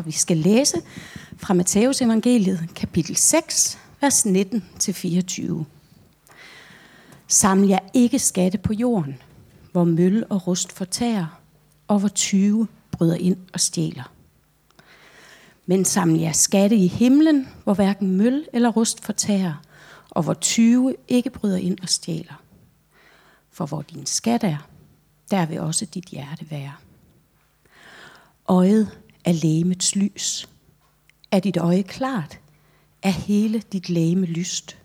og vi skal læse fra Matteus evangeliet, kapitel 6, vers 19-24. Saml jer ikke skatte på jorden, hvor møl og rust fortærer, og hvor tyve bryder ind og stjæler. Men saml jer skatte i himlen, hvor hverken møl eller rust fortærer, og hvor tyve ikke bryder ind og stjæler. For hvor din skat er, der vil også dit hjerte være. Øjet er lægemets lys. Er dit øje klart, er hele dit lægeme lyst.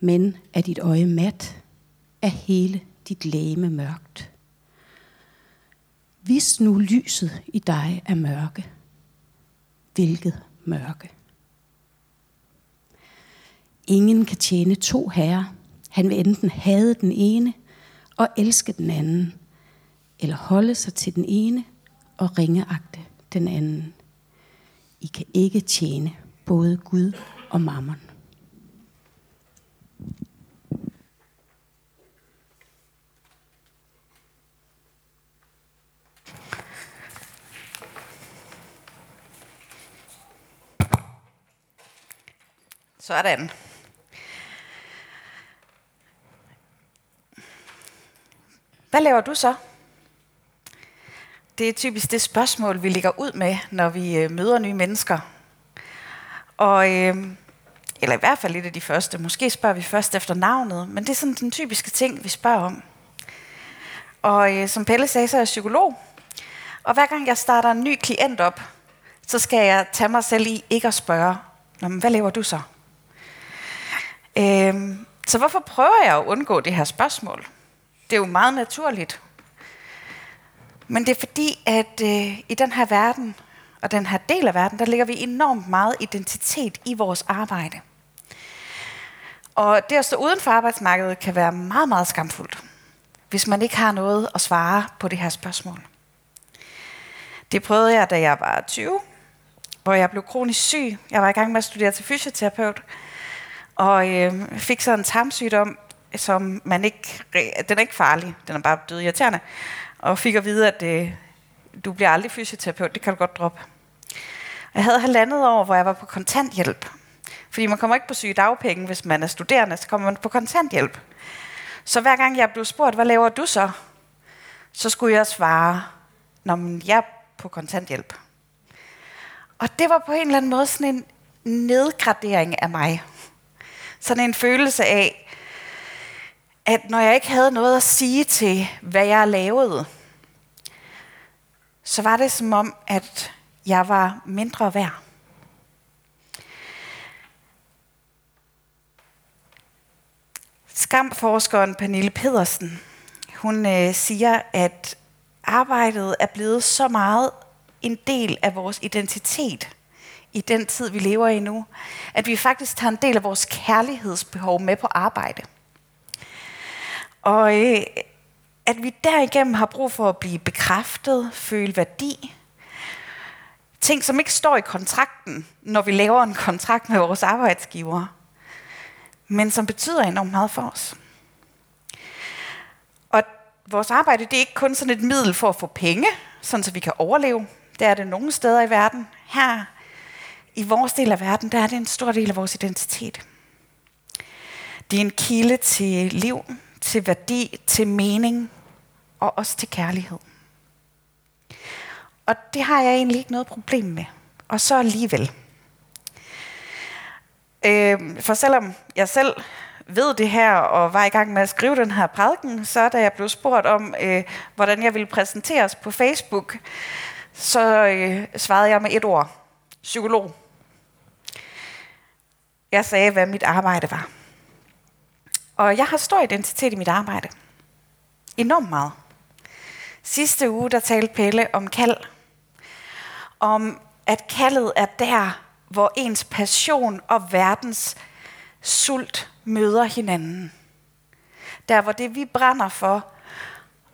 Men er dit øje mat, er hele dit lægeme mørkt. Hvis nu lyset i dig er mørke, hvilket mørke. Ingen kan tjene to herrer. Han vil enten hade den ene og elske den anden, eller holde sig til den ene og ringeagte den anden. I kan ikke tjene både Gud og mammon. Sådan. Hvad laver du så? Det er typisk det spørgsmål, vi ligger ud med, når vi øh, møder nye mennesker. Og, øh, eller i hvert fald et af de første. Måske spørger vi først efter navnet, men det er sådan den typiske ting, vi spørger om. Og øh, som Pelle sagde, så er jeg psykolog. Og hver gang jeg starter en ny klient op, så skal jeg tage mig selv i ikke at spørge, Nå, men hvad laver du så? Øh, så hvorfor prøver jeg at undgå det her spørgsmål? Det er jo meget naturligt. Men det er fordi, at øh, i den her verden, og den her del af verden, der ligger vi enormt meget identitet i vores arbejde. Og det at stå uden for arbejdsmarkedet kan være meget, meget skamfuldt, hvis man ikke har noget at svare på det her spørgsmål. Det prøvede jeg, da jeg var 20, hvor jeg blev kronisk syg. Jeg var i gang med at studere til fysioterapeut, og øh, fik så en tarmsygdom, som man ikke, den er ikke farlig, den er bare død irriterende, og fik at vide, at øh, du bliver aldrig fysioterapeut, det kan du godt droppe. Jeg havde halvandet år, hvor jeg var på kontanthjælp. Fordi man kommer ikke på syge dagpenge, hvis man er studerende, så kommer man på kontanthjælp. Så hver gang jeg blev spurgt, hvad laver du så? Så skulle jeg svare, når jeg er på kontanthjælp. Og det var på en eller anden måde sådan en nedgradering af mig. Sådan en følelse af, at når jeg ikke havde noget at sige til, hvad jeg lavede, så var det som om, at jeg var mindre værd. Skamforskeren Pernille Pedersen, hun øh, siger, at arbejdet er blevet så meget en del af vores identitet i den tid, vi lever i nu, at vi faktisk tager en del af vores kærlighedsbehov med på arbejde. Og øh, at vi derigennem har brug for at blive bekræftet, føle værdi. Ting, som ikke står i kontrakten, når vi laver en kontrakt med vores arbejdsgiver, men som betyder enormt meget for os. Og vores arbejde det er ikke kun sådan et middel for at få penge, sådan så vi kan overleve. Det er det nogle steder i verden. Her i vores del af verden, der er det en stor del af vores identitet. Det er en kilde til liv, til værdi, til mening og også til kærlighed. Og det har jeg egentlig ikke noget problem med. Og så alligevel. Øh, for selvom jeg selv ved det her og var i gang med at skrive den her prædiken, så da jeg blev spurgt om, øh, hvordan jeg ville præsenteres på Facebook, så øh, svarede jeg med et ord. Psykolog. Jeg sagde, hvad mit arbejde var. Og jeg har stor identitet i mit arbejde. Enormt meget. Sidste uge, der talte Pelle om kald. Om, at kaldet er der, hvor ens passion og verdens sult møder hinanden. Der, hvor det vi brænder for,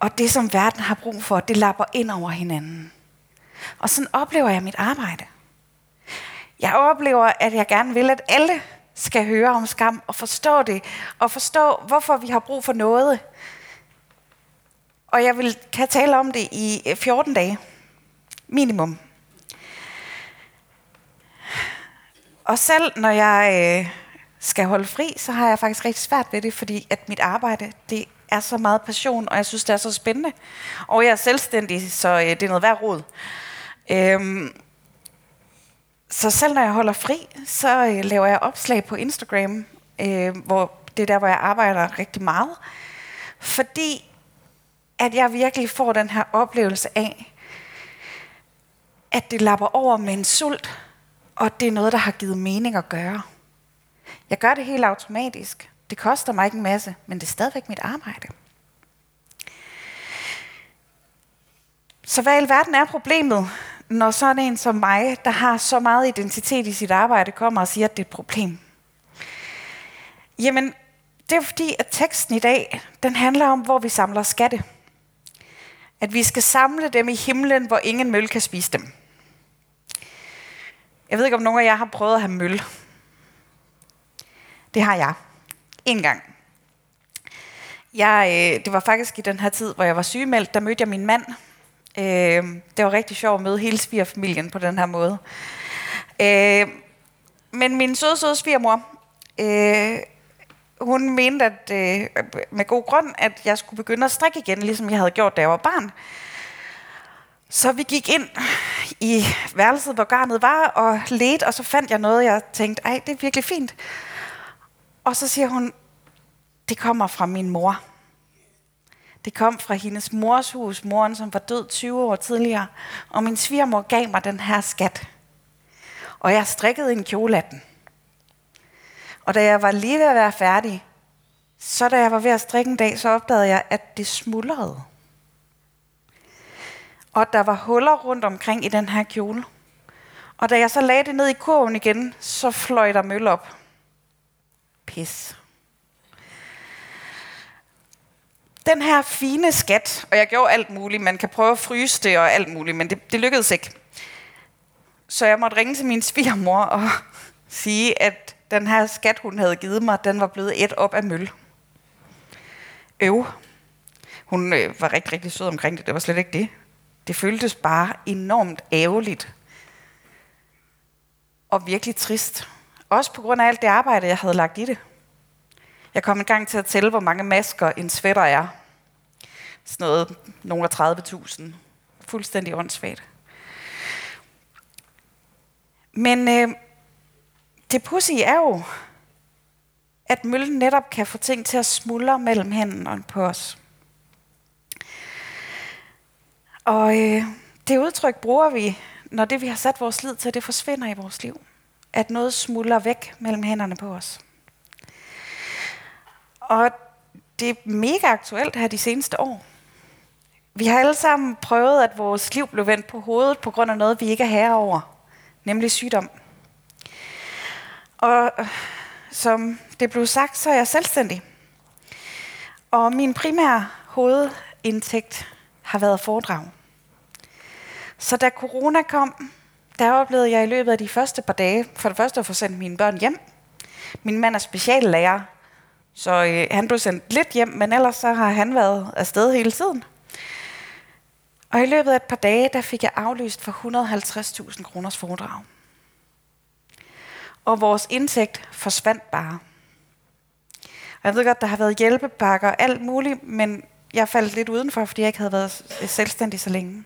og det som verden har brug for, det lapper ind over hinanden. Og sådan oplever jeg mit arbejde. Jeg oplever, at jeg gerne vil, at alle skal høre om skam og forstå det, og forstå, hvorfor vi har brug for noget. Og jeg vil, kan tale om det i øh, 14 dage, minimum. Og selv når jeg øh, skal holde fri, så har jeg faktisk rigtig svært ved det, fordi at mit arbejde, det er så meget passion, og jeg synes, det er så spændende. Og jeg er selvstændig, så øh, det er noget værd råd. Øhm, så selv når jeg holder fri, så øh, laver jeg opslag på Instagram, øh, hvor det er der, hvor jeg arbejder rigtig meget. Fordi at jeg virkelig får den her oplevelse af, at det lapper over med en sult, og det er noget, der har givet mening at gøre. Jeg gør det helt automatisk. Det koster mig ikke en masse, men det er stadigvæk mit arbejde. Så hvad i alverden er problemet, når sådan en som mig, der har så meget identitet i sit arbejde, kommer og siger, at det er et problem? Jamen, det er fordi, at teksten i dag, den handler om, hvor vi samler skatte. At vi skal samle dem i himlen, hvor ingen møl kan spise dem. Jeg ved ikke, om nogen af jer har prøvet at have møl. Det har jeg. En gang. Jeg, øh, det var faktisk i den her tid, hvor jeg var sygemeldt, der mødte jeg min mand. Øh, det var rigtig sjovt at møde hele svigerfamilien på den her måde. Øh, men min søde, søde svigermor, øh, hun mente at, øh, med god grund, at jeg skulle begynde at strikke igen, ligesom jeg havde gjort, da jeg var barn. Så vi gik ind i værelset, hvor garnet var, og ledte, og så fandt jeg noget, jeg tænkte, ej, det er virkelig fint. Og så siger hun, det kommer fra min mor. Det kom fra hendes mors hus, moren, som var død 20 år tidligere. Og min svigermor gav mig den her skat. Og jeg strikkede en kjole af den. Og da jeg var lige ved at være færdig, så da jeg var ved at strikke en dag, så opdagede jeg, at det smuldrede. Og der var huller rundt omkring i den her kjole. Og da jeg så lagde det ned i kurven igen, så fløj der møl op. Pis. Den her fine skat, og jeg gjorde alt muligt, man kan prøve at fryse det og alt muligt, men det, det lykkedes ikke. Så jeg måtte ringe til min svigermor og sige, at den her skat, hun havde givet mig, den var blevet et op af møl. Øv. Hun øh, var rigtig, rigtig sød omkring det. Det var slet ikke det. Det føltes bare enormt ærgerligt. Og virkelig trist. Også på grund af alt det arbejde, jeg havde lagt i det. Jeg kom en gang til at tælle, hvor mange masker en sweater er. Sådan noget, nogle af 30.000. Fuldstændig åndssvagt. Men øh, det pussy er jo, at møllen netop kan få ting til at smuldre mellem hænderne på os. Og øh, det udtryk bruger vi, når det vi har sat vores lid til, det forsvinder i vores liv. At noget smuldrer væk mellem hænderne på os. Og det er mega aktuelt her de seneste år. Vi har alle sammen prøvet, at vores liv blev vendt på hovedet på grund af noget, vi ikke er herre over, nemlig sygdom. Og øh, som det blev sagt, så er jeg selvstændig. Og min primære hovedindtægt har været foredrag. Så da corona kom, der oplevede jeg i løbet af de første par dage, for det første at få sendt mine børn hjem. Min mand er speciallærer, så øh, han blev sendt lidt hjem, men ellers så har han været afsted hele tiden. Og i løbet af et par dage, der fik jeg aflyst for 150.000 kroners foredrag. Og vores indtægt forsvandt bare. Og jeg ved godt, der har været hjælpepakker og alt muligt, men jeg faldt lidt udenfor, fordi jeg ikke havde været selvstændig så længe.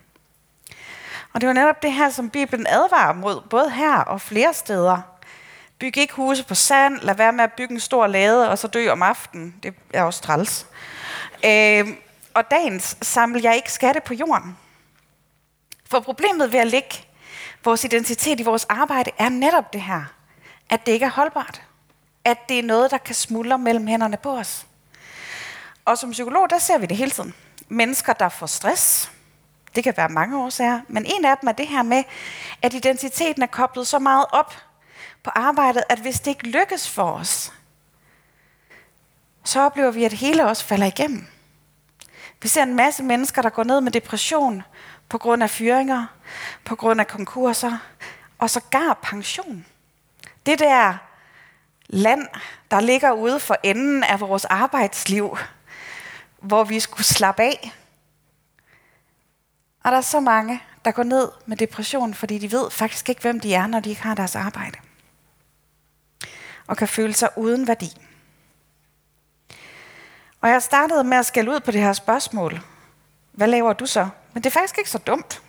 Og det var netop det her, som Bibelen advarer mod, både her og flere steder. Byg ikke huse på sand, lad være med at bygge en stor lade, og så dø om aftenen. Det er også træls. Øh, og dagens samler jeg ikke skatte på jorden. For problemet ved at lægge vores identitet i vores arbejde er netop det her, at det ikke er holdbart. At det er noget, der kan smuldre mellem hænderne på os. Og som psykolog, der ser vi det hele tiden. Mennesker, der får stress. Det kan være mange årsager, men en af dem er det her med, at identiteten er koblet så meget op på arbejdet, at hvis det ikke lykkes for os, så oplever vi, at hele os falder igennem. Vi ser en masse mennesker, der går ned med depression på grund af fyringer, på grund af konkurser, og så gar pension. Det der land, der ligger ude for enden af vores arbejdsliv, hvor vi skulle slappe af. Og der er så mange, der går ned med depression, fordi de ved faktisk ikke, hvem de er, når de ikke har deres arbejde. og kan føle sig uden værdi. Og jeg startede med at skælde ud på det her spørgsmål. Hvad laver du så? Men det er faktisk ikke så dumt.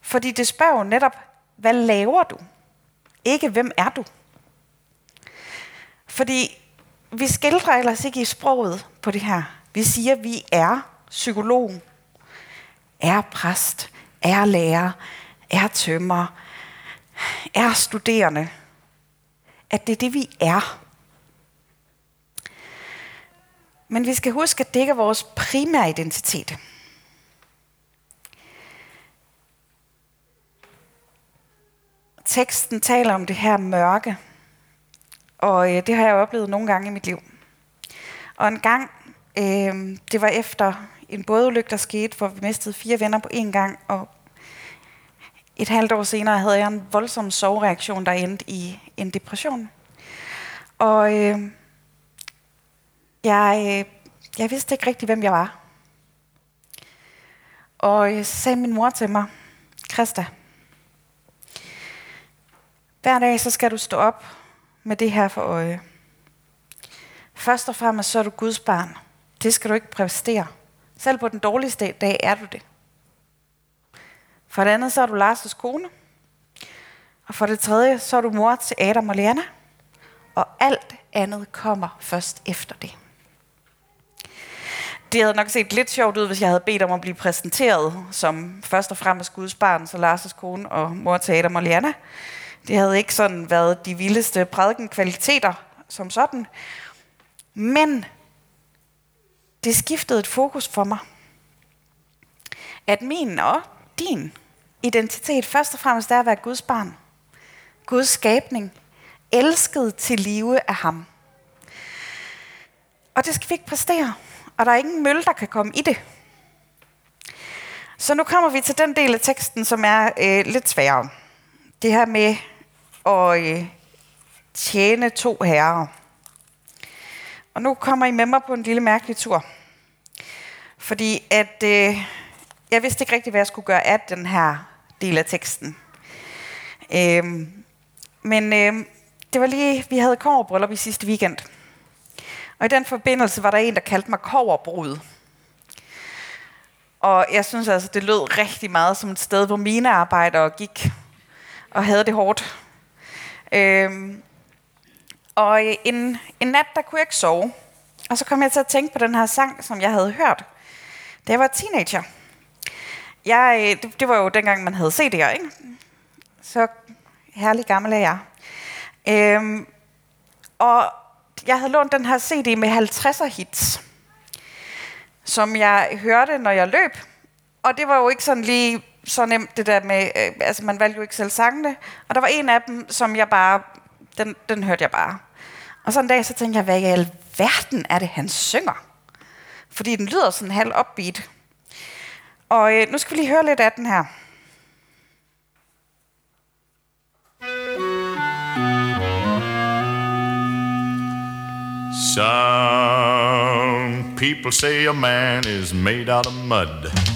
Fordi det spørger jo netop, hvad laver du? Ikke, hvem er du? Fordi vi skildrer ellers ikke i sproget på det her. Vi siger, at vi er psykolog, er præst, er lærer, er tømmer, er studerende. At det er det, vi er. Men vi skal huske, at det ikke er vores primære identitet. Teksten taler om det her mørke, og øh, det har jeg oplevet nogle gange i mit liv. Og en gang, øh, det var efter en bådulykke, der skete, hvor vi mistede fire venner på én gang, og et halvt år senere havde jeg en voldsom sovereaktion, der endte i en depression. Og øh, jeg, øh, jeg vidste ikke rigtig, hvem jeg var. Og så sagde min mor til mig, Christa, hver dag så skal du stå op med det her for øje. Først og fremmest så er du Guds barn. Det skal du ikke præstere. Selv på den dårligste dag er du det. For det andet så er du Lars' kone. Og for det tredje så er du mor til Adam og Lena. Og alt andet kommer først efter det. Det havde nok set lidt sjovt ud, hvis jeg havde bedt om at blive præsenteret som først og fremmest Guds barn, så Lars' kone og mor til Adam og Lena. Det havde ikke sådan været de vildeste prædikenkvaliteter som sådan. Men det skiftede et fokus for mig. At min og din identitet først og fremmest er at være Guds barn. Guds skabning. Elsket til live af ham. Og det skal vi ikke præstere og der er ingen mølle, der kan komme i det. Så nu kommer vi til den del af teksten, som er øh, lidt sværere. Det her med at øh, tjene to herrer. Og nu kommer I med mig på en lille mærkelig tur. Fordi at øh, jeg vidste ikke rigtig, hvad jeg skulle gøre af den her del af teksten. Øh, men øh, det var lige, vi havde kommerbryllup i sidste weekend. Og i den forbindelse var der en, der kaldte mig koverbrud. Og jeg synes altså, det lød rigtig meget som et sted, hvor mine arbejdere gik og havde det hårdt. Øhm, og en, en nat, der kunne jeg ikke sove. Og så kom jeg til at tænke på den her sang, som jeg havde hørt, da jeg var teenager. Jeg, øh, det, det var jo dengang, man havde CD'er, ikke? Så herlig gammel er jeg. Øhm, og jeg havde lånt den her CD med 50'er hits, som jeg hørte, når jeg løb. Og det var jo ikke sådan lige så nemt det der med, øh, altså man valgte jo ikke selv sangene. Og der var en af dem, som jeg bare, den, den hørte jeg bare. Og så en dag, så tænkte jeg, hvad i alverden er det, han synger? Fordi den lyder sådan halv upbeat. Og øh, nu skal vi lige høre lidt af den her. Some people say a man is made out of mud.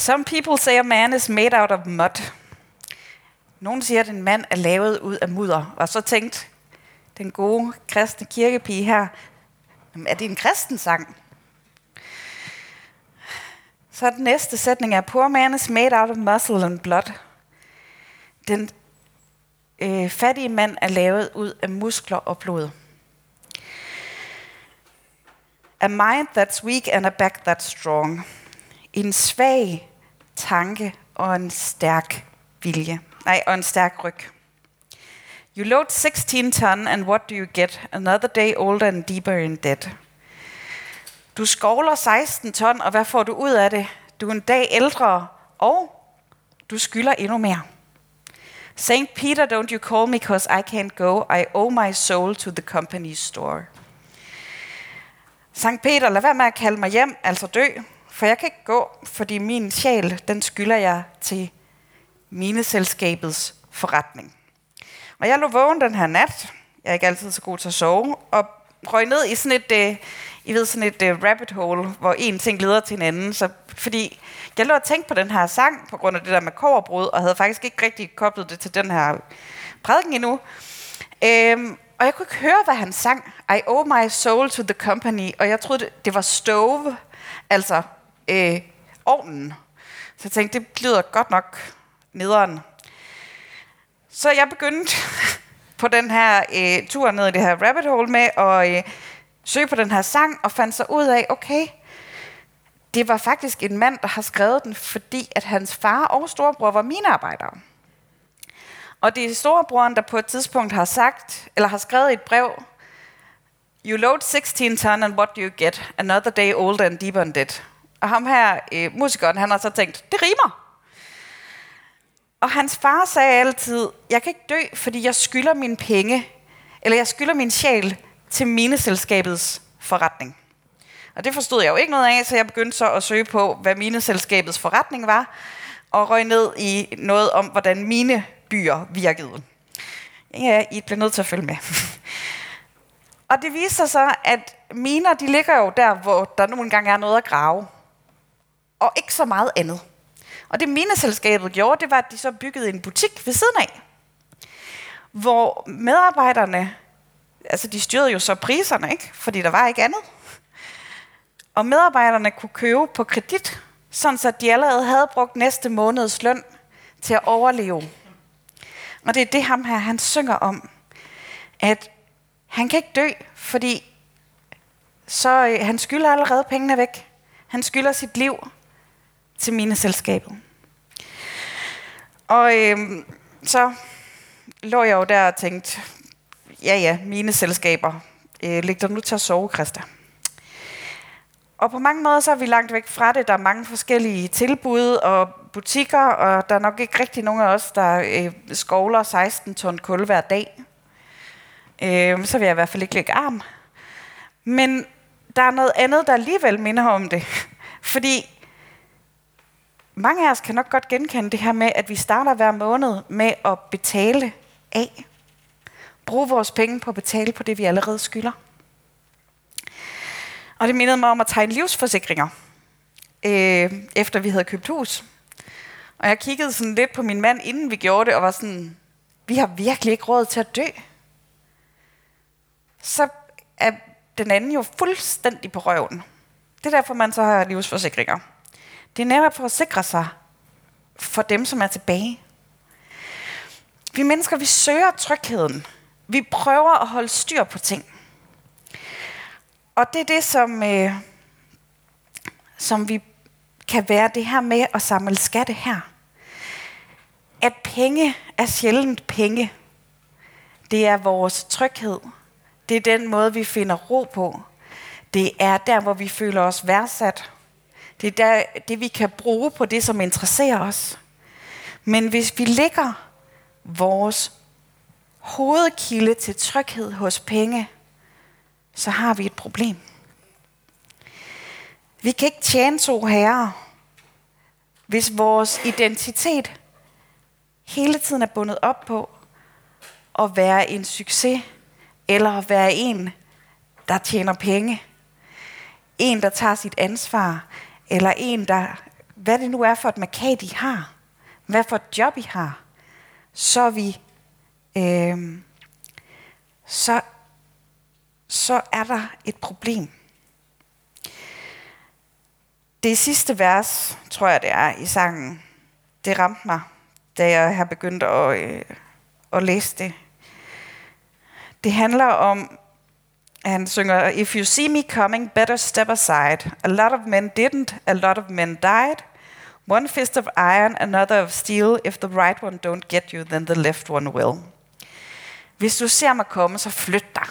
Some people say a man is made out of mud. Nogen siger, at en mand er lavet ud af mudder. Og så tænkt den gode kristne kirkepige her, er det en kristen sang? Så den næste sætning er, Poor man is made out of muscle and blood. Den øh, fattige mand er lavet ud af muskler og blod. A mind that's weak and a back that's strong. En svag tanke og en stærk vilje. Nej, og en stærk ryg. You load 16 ton, and what do you get? Another day older and deeper in debt. Du skovler 16 ton, og hvad får du ud af det? Du er en dag ældre, og du skylder endnu mere. St. Peter, don't you call me cause I can't go. I owe my soul to the company store. St. Peter, lad være med at kalde mig hjem, altså dø, for jeg kan ikke gå, fordi min sjæl, den skylder jeg til mineselskabets forretning. Og jeg lå vågen den her nat, jeg er ikke altid så god til at sove, og røg ned i sådan et, uh, I ved, sådan et uh, rabbit hole, hvor en ting leder til en anden. Så, fordi jeg lå og tænkte på den her sang, på grund af det der med koverbrud, og havde faktisk ikke rigtig koblet det til den her prædiken endnu. Øhm, og jeg kunne ikke høre, hvad han sang. I owe my soul to the company. Og jeg troede, det var stove, altså øh, ovnen. Så jeg tænkte, det lyder godt nok nederen. Så jeg begyndte på den her øh, tur ned i det her rabbit hole med at øh, søge på den her sang, og fandt så ud af, okay, det var faktisk en mand, der har skrevet den, fordi at hans far og storebror var mine arbejdere. Og det er storebroren, der på et tidspunkt har sagt, eller har skrevet et brev, You load 16 ton, and what do you get? Another day older and deeper than dead. Og ham her, øh, musikeren, han har så tænkt, det rimer. Og hans far sagde altid, jeg kan ikke dø, fordi jeg skylder mine penge, eller jeg skylder min sjæl til mineselskabets forretning. Og det forstod jeg jo ikke noget af, så jeg begyndte så at søge på, hvad mineselskabets forretning var, og røg ned i noget om, hvordan mine byer virkede. Ja, I bliver nødt til at følge med. og det viser sig så, at miner, de ligger jo der, hvor der nogle gange er noget at grave. Og ikke så meget andet. Og det mineselskabet gjorde, det var, at de så byggede en butik ved siden af. Hvor medarbejderne, altså de styrede jo så priserne, ikke? fordi der var ikke andet. Og medarbejderne kunne købe på kredit, sådan så de allerede havde brugt næste måneds løn til at overleve. Og det er det ham her, han synger om. At han kan ikke dø, fordi så øh, han skylder allerede pengene væk. Han skylder sit liv til mine selskaber. Og øh, så lå jeg jo der og tænkte, ja ja, mine selskaber, øh, læg dig nu til at sove, Christa. Og på mange måder så er vi langt væk fra det. Der er mange forskellige tilbud og butikker, og der er nok ikke rigtig nogen af os, der øh, skovler 16 ton kul hver dag. Øh, så vil jeg i hvert fald ikke lægge arm. Men der er noget andet, der alligevel minder om det. Fordi mange af os kan nok godt genkende det her med, at vi starter hver måned med at betale af. Bruge vores penge på at betale på det, vi allerede skylder. Og det mindede mig om at tegne livsforsikringer, øh, efter vi havde købt hus. Og jeg kiggede sådan lidt på min mand, inden vi gjorde det, og var sådan, vi har virkelig ikke råd til at dø. Så er den anden jo fuldstændig på røven. Det er derfor, man så har livsforsikringer. Det er netop for at sikre sig for dem, som er tilbage. Vi mennesker, vi søger trygheden. Vi prøver at holde styr på ting. Og det er det, som, øh, som vi kan være det her med at samle skatte her. At penge er sjældent penge. Det er vores tryghed. Det er den måde, vi finder ro på. Det er der, hvor vi føler os værdsat. Det er der, det, vi kan bruge på det, som interesserer os. Men hvis vi lægger vores hovedkilde til tryghed hos penge, så har vi et problem. Vi kan ikke tjene to herrer, hvis vores identitet hele tiden er bundet op på at være en succes, eller at være en, der tjener penge. En, der tager sit ansvar, eller en, der, hvad det nu er for et markat, I har, hvad for et job, I har, så er vi, øh, så, så er der et problem. Det sidste vers, tror jeg det er i sangen, det ramte mig, da jeg har begyndt at, øh, at læse det. Det handler om, han synger, If you see me coming, better step aside. A lot of men didn't, a lot of men died. One fist of iron, another of steel. If the right one don't get you, then the left one will. Hvis du ser mig komme, så flyt dig.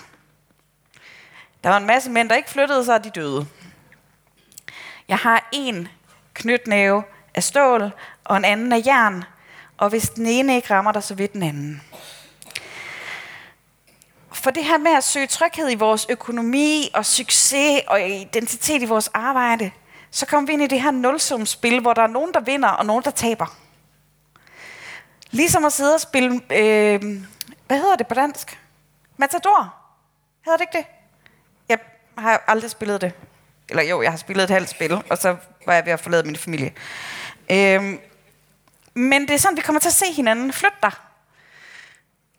Der var en masse mænd, der ikke flyttede sig, og de døde. Jeg har en knytnæve af stål, og en anden af jern, og hvis den ene ikke rammer dig, så vil den anden. For det her med at søge tryghed i vores økonomi og succes og identitet i vores arbejde, så kommer vi ind i det her nulsumspil, hvor der er nogen, der vinder og nogen, der taber. Ligesom at sidde og spille, øh, hvad hedder det på dansk? Matador. Hedder det ikke det? Jeg har aldrig spillet det. Eller jo, jeg har spillet et halvt spil, og så var jeg ved at forlade min familie. Øh, men det er sådan, vi kommer til at se hinanden. Flyt dig.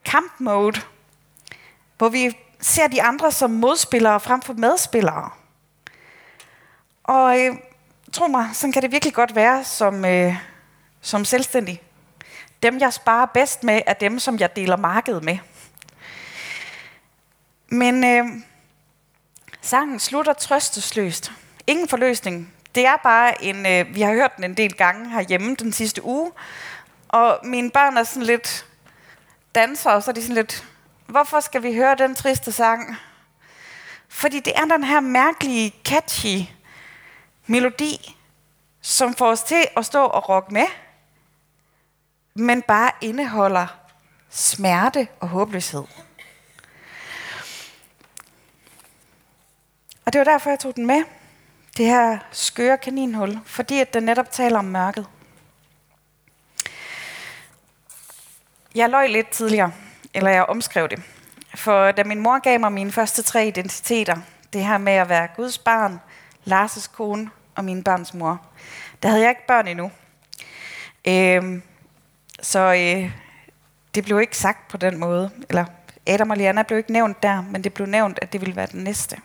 Camp mode. Hvor vi ser de andre som modspillere frem for medspillere. Og øh, tro mig, sådan kan det virkelig godt være som, øh, som selvstændig. Dem, jeg sparer bedst med, er dem, som jeg deler markedet med. Men øh, sangen slutter trøstesløst. Ingen forløsning. Det er bare en, øh, vi har hørt den en del gange herhjemme den sidste uge, og mine børn er sådan lidt danser, og så er de sådan lidt, hvorfor skal vi høre den triste sang? Fordi det er den her mærkelige, catchy melodi, som får os til at stå og rocke med, men bare indeholder smerte og håbløshed. Og det var derfor, jeg tog den med. Det her skøre kaninhul, fordi at den netop taler om mørket. Jeg løj lidt tidligere, eller jeg omskrev det. For da min mor gav mig mine første tre identiteter, det her med at være Guds barn, Lars' kone og min barns mor, der havde jeg ikke børn endnu. Øhm, så øh, det blev ikke sagt på den måde. Eller Adam og Liana blev ikke nævnt der, men det blev nævnt, at det ville være den næste.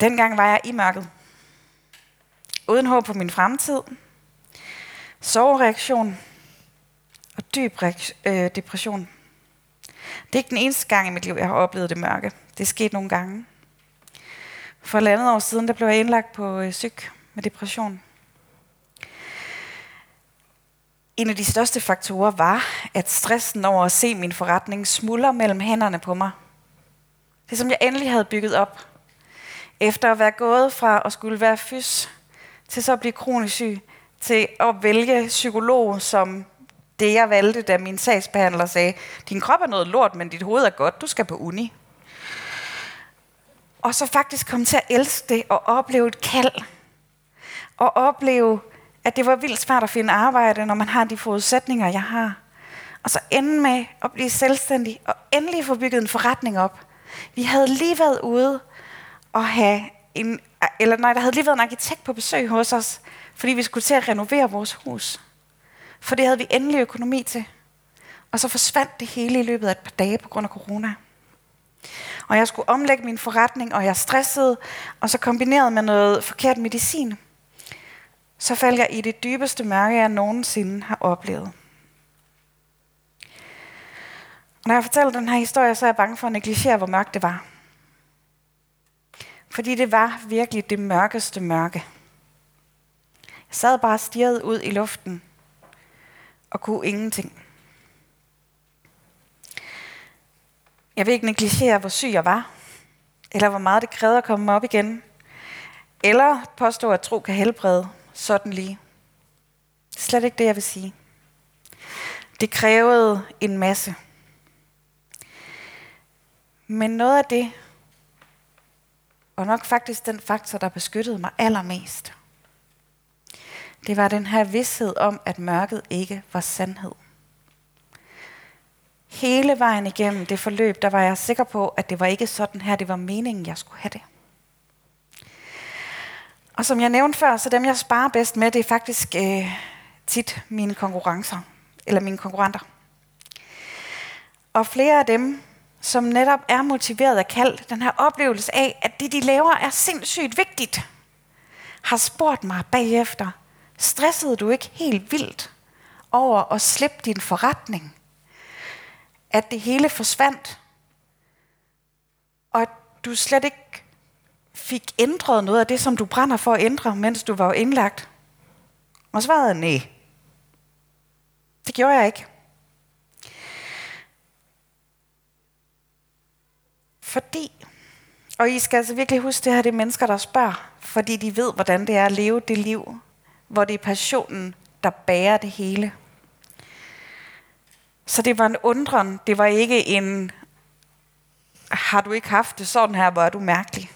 Dengang var jeg i mørket. Uden håb på min fremtid. Sovereaktion dyb øh, depression. Det er ikke den eneste gang i mit liv, jeg har oplevet det mørke. Det er sket nogle gange. For et andet år siden, der blev jeg indlagt på øh, syg med depression. En af de største faktorer var, at stressen over at se min forretning smuldre mellem hænderne på mig. Det som jeg endelig havde bygget op. Efter at være gået fra at skulle være fys, til så at blive kronisk syg, til at vælge psykolog som det, jeg valgte, da min sagsbehandler sagde, din krop er noget lort, men dit hoved er godt, du skal på uni. Og så faktisk komme til at elske det og opleve et kald. Og opleve, at det var vildt svært at finde arbejde, når man har de forudsætninger, jeg har. Og så ende med at blive selvstændig og endelig få bygget en forretning op. Vi havde lige været ude og have en, eller nej, der havde lige været en arkitekt på besøg hos os, fordi vi skulle til at renovere vores hus. For det havde vi endelig økonomi til. Og så forsvandt det hele i løbet af et par dage på grund af corona. Og jeg skulle omlægge min forretning, og jeg stressede, og så kombineret med noget forkert medicin, så faldt jeg i det dybeste mørke, jeg nogensinde har oplevet. Og når jeg fortæller den her historie, så er jeg bange for at negligere, hvor mørkt det var. Fordi det var virkelig det mørkeste mørke. Jeg sad bare stirret ud i luften og kunne ingenting. Jeg vil ikke negligere, hvor syg jeg var, eller hvor meget det krævede at komme op igen, eller påstå, at tro kan helbrede sådan lige. Slet ikke det, jeg vil sige. Det krævede en masse. Men noget af det, og nok faktisk den faktor, der beskyttede mig allermest, det var den her vidshed om, at mørket ikke var sandhed. Hele vejen igennem det forløb, der var jeg sikker på, at det var ikke sådan her, det var meningen, jeg skulle have det. Og som jeg nævnte før, så dem jeg sparer bedst med, det er faktisk øh, tit mine konkurrencer, eller mine konkurrenter. Og flere af dem, som netop er motiveret af kald, den her oplevelse af, at det de laver er sindssygt vigtigt, har spurgt mig bagefter, stressede du ikke helt vildt over at slippe din forretning? At det hele forsvandt, og at du slet ikke fik ændret noget af det, som du brænder for at ændre, mens du var indlagt? Og svaret er nej. Det gjorde jeg ikke. Fordi, og I skal altså virkelig huske det her, det er mennesker, der spørger, fordi de ved, hvordan det er at leve det liv, hvor det er passionen, der bærer det hele. Så det var en undren. Det var ikke en, har du ikke haft det sådan her, hvor er du mærkelig.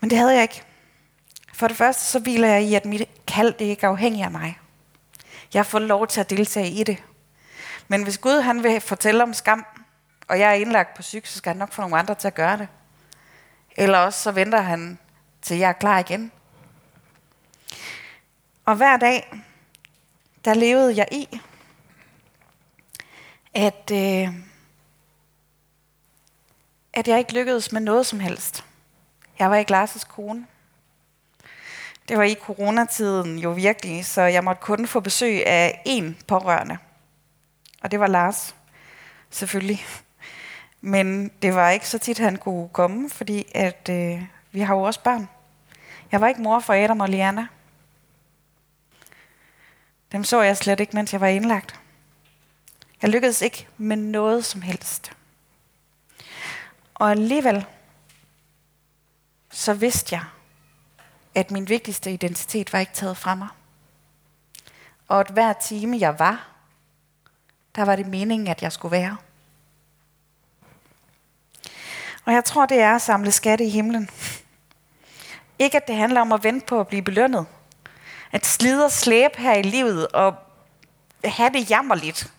Men det havde jeg ikke. For det første så hviler jeg i, at mit kald det er ikke afhængig af mig. Jeg får lov til at deltage i det. Men hvis Gud han vil fortælle om skam, og jeg er indlagt på syg, så skal han nok få nogle andre til at gøre det. Eller også så venter han, til jeg er klar igen. Og hver dag, der levede jeg i, at, øh, at jeg ikke lykkedes med noget som helst. Jeg var ikke Lars' kone. Det var i coronatiden jo virkelig, så jeg måtte kun få besøg af én pårørende. Og det var Lars, selvfølgelig. Men det var ikke så tit, han kunne komme, fordi at, øh, vi har jo også børn. Jeg var ikke mor for Adam og Liana. Dem så jeg slet ikke, mens jeg var indlagt. Jeg lykkedes ikke med noget som helst. Og alligevel, så vidste jeg, at min vigtigste identitet var ikke taget fra mig. Og at hver time jeg var, der var det meningen, at jeg skulle være. Og jeg tror, det er at samle skatte i himlen. Ikke at det handler om at vente på at blive belønnet. At slide og slæbe her i livet og have det jammerligt.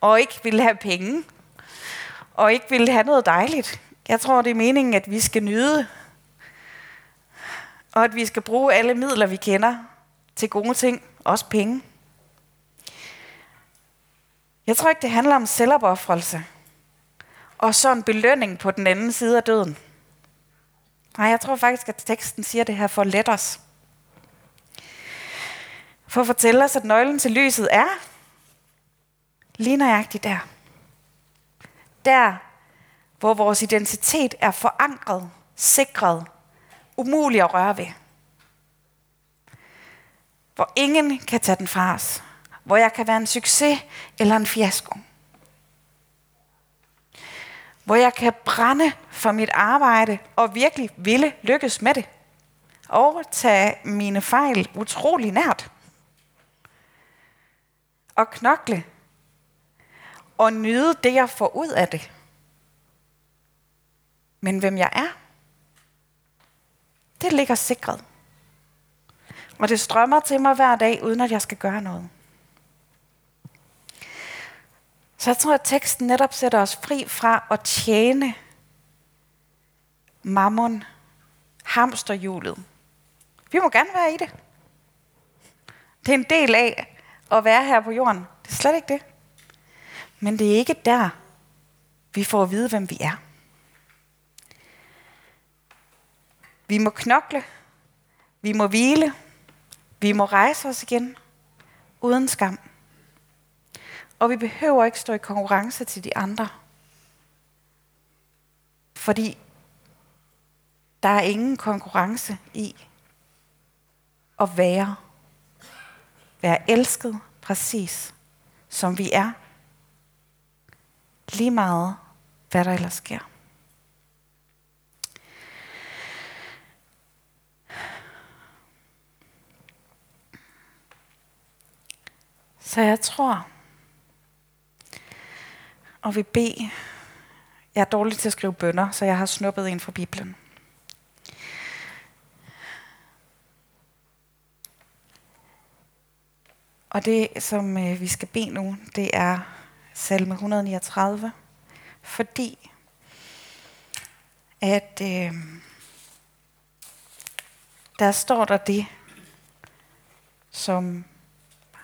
Og ikke vil have penge. Og ikke vil have noget dejligt. Jeg tror, det er meningen, at vi skal nyde. Og at vi skal bruge alle midler, vi kender til gode ting. Også penge. Jeg tror ikke, det handler om selvopoffrelse. Og så en belønning på den anden side af døden. Nej, jeg tror faktisk, at teksten siger det her for at lette os. For at fortælle os, at nøglen til lyset er lige nøjagtigt der. Der, hvor vores identitet er forankret, sikret, umulig at røre ved. Hvor ingen kan tage den fra os. Hvor jeg kan være en succes eller en fiasko hvor jeg kan brænde for mit arbejde og virkelig ville lykkes med det. Og tage mine fejl utrolig nært. Og knokle. Og nyde det, jeg får ud af det. Men hvem jeg er, det ligger sikret. Og det strømmer til mig hver dag, uden at jeg skal gøre noget. Så jeg tror, at teksten netop sætter os fri fra at tjene mammon, hamsterhjulet. Vi må gerne være i det. Det er en del af at være her på jorden. Det er slet ikke det. Men det er ikke der, vi får at vide, hvem vi er. Vi må knokle. Vi må hvile. Vi må rejse os igen. Uden skam. Og vi behøver ikke stå i konkurrence til de andre. Fordi der er ingen konkurrence i at være. Være elsket præcis som vi er. Lige meget, hvad der ellers sker. Så jeg tror, og vil bede. Jeg er dårlig til at skrive bønder, så jeg har snuppet en fra Bibelen. Og det, som øh, vi skal bede nu, det er salme 139, fordi at øh, der står der det, som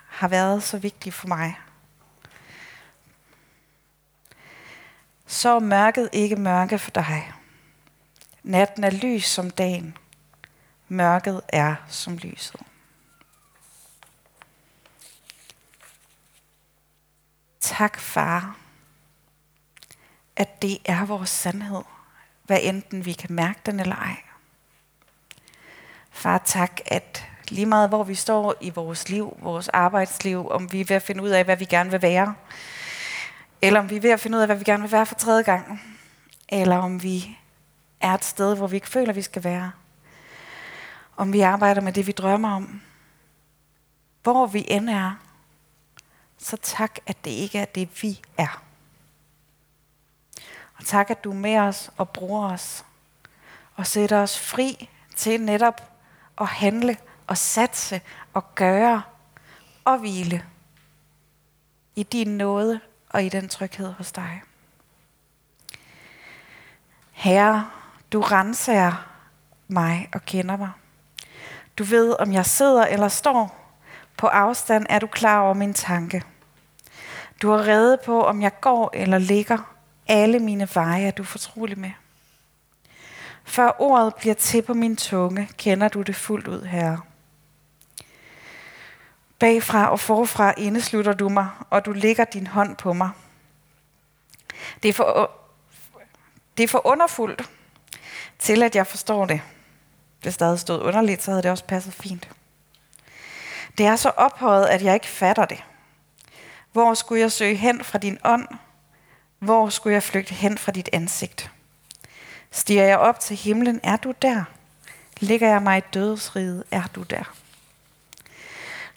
har været så vigtigt for mig. så er mørket ikke mørke for dig. Natten er lys som dagen. Mørket er som lyset. Tak, far, at det er vores sandhed, hvad enten vi kan mærke den eller ej. Far, tak, at lige meget hvor vi står i vores liv, vores arbejdsliv, om vi er ved at finde ud af, hvad vi gerne vil være, eller om vi er ved at finde ud af, hvad vi gerne vil være for tredje gang. Eller om vi er et sted, hvor vi ikke føler, vi skal være. Om vi arbejder med det, vi drømmer om. hvor vi end er, så tak, at det ikke er det, vi er. Og tak, at du er med os og bruger os og sætter os fri til netop at handle og satse og gøre og hvile i din nåde og i den tryghed hos dig. Herre, du renser mig og kender mig. Du ved, om jeg sidder eller står. På afstand er du klar over min tanke. Du har reddet på, om jeg går eller ligger. Alle mine veje er du fortrolig med. Før ordet bliver til på min tunge, kender du det fuldt ud, Herre. Bagfra og forfra indeslutter du mig, og du lægger din hånd på mig. Det er for, det er for underfuldt til, at jeg forstår det. Hvis der havde stået underligt, så havde det også passet fint. Det er så ophøjet, at jeg ikke fatter det. Hvor skulle jeg søge hen fra din ånd? Hvor skulle jeg flygte hen fra dit ansigt? Stiger jeg op til himlen, er du der? Ligger jeg mig i dødsriget, er du der?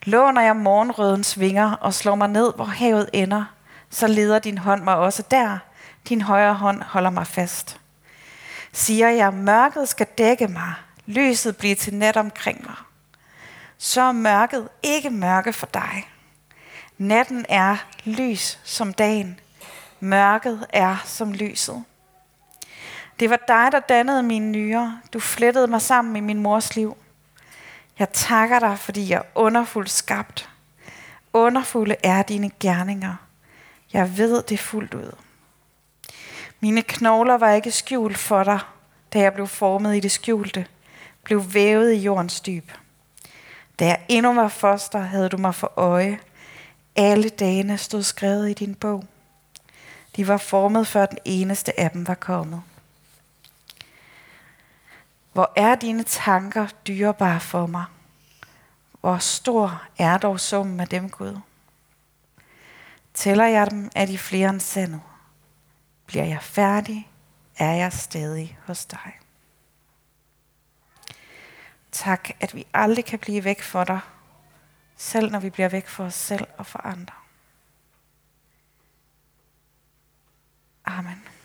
Låner jeg morgenrødens vinger og slår mig ned, hvor havet ender, så leder din hånd mig også der. Din højre hånd holder mig fast. Siger jeg, mørket skal dække mig, lyset bliver til net omkring mig. Så er mørket ikke mørke for dig. Natten er lys som dagen. Mørket er som lyset. Det var dig, der dannede mine nyrer. Du flettede mig sammen i min mors liv. Jeg takker dig, fordi jeg er underfuldt skabt. Underfulde er dine gerninger. Jeg ved det fuldt ud. Mine knogler var ikke skjult for dig, da jeg blev formet i det skjulte, blev vævet i jordens dyb. Da jeg endnu var foster, havde du mig for øje. Alle dagene stod skrevet i din bog. De var formet, før den eneste af dem var kommet. Hvor er dine tanker dyrebare for mig? Hvor stor er dog summen af dem, Gud? Tæller jeg dem, er de flere end sandet. Bliver jeg færdig, er jeg stadig hos dig. Tak, at vi aldrig kan blive væk for dig, selv når vi bliver væk for os selv og for andre. Amen.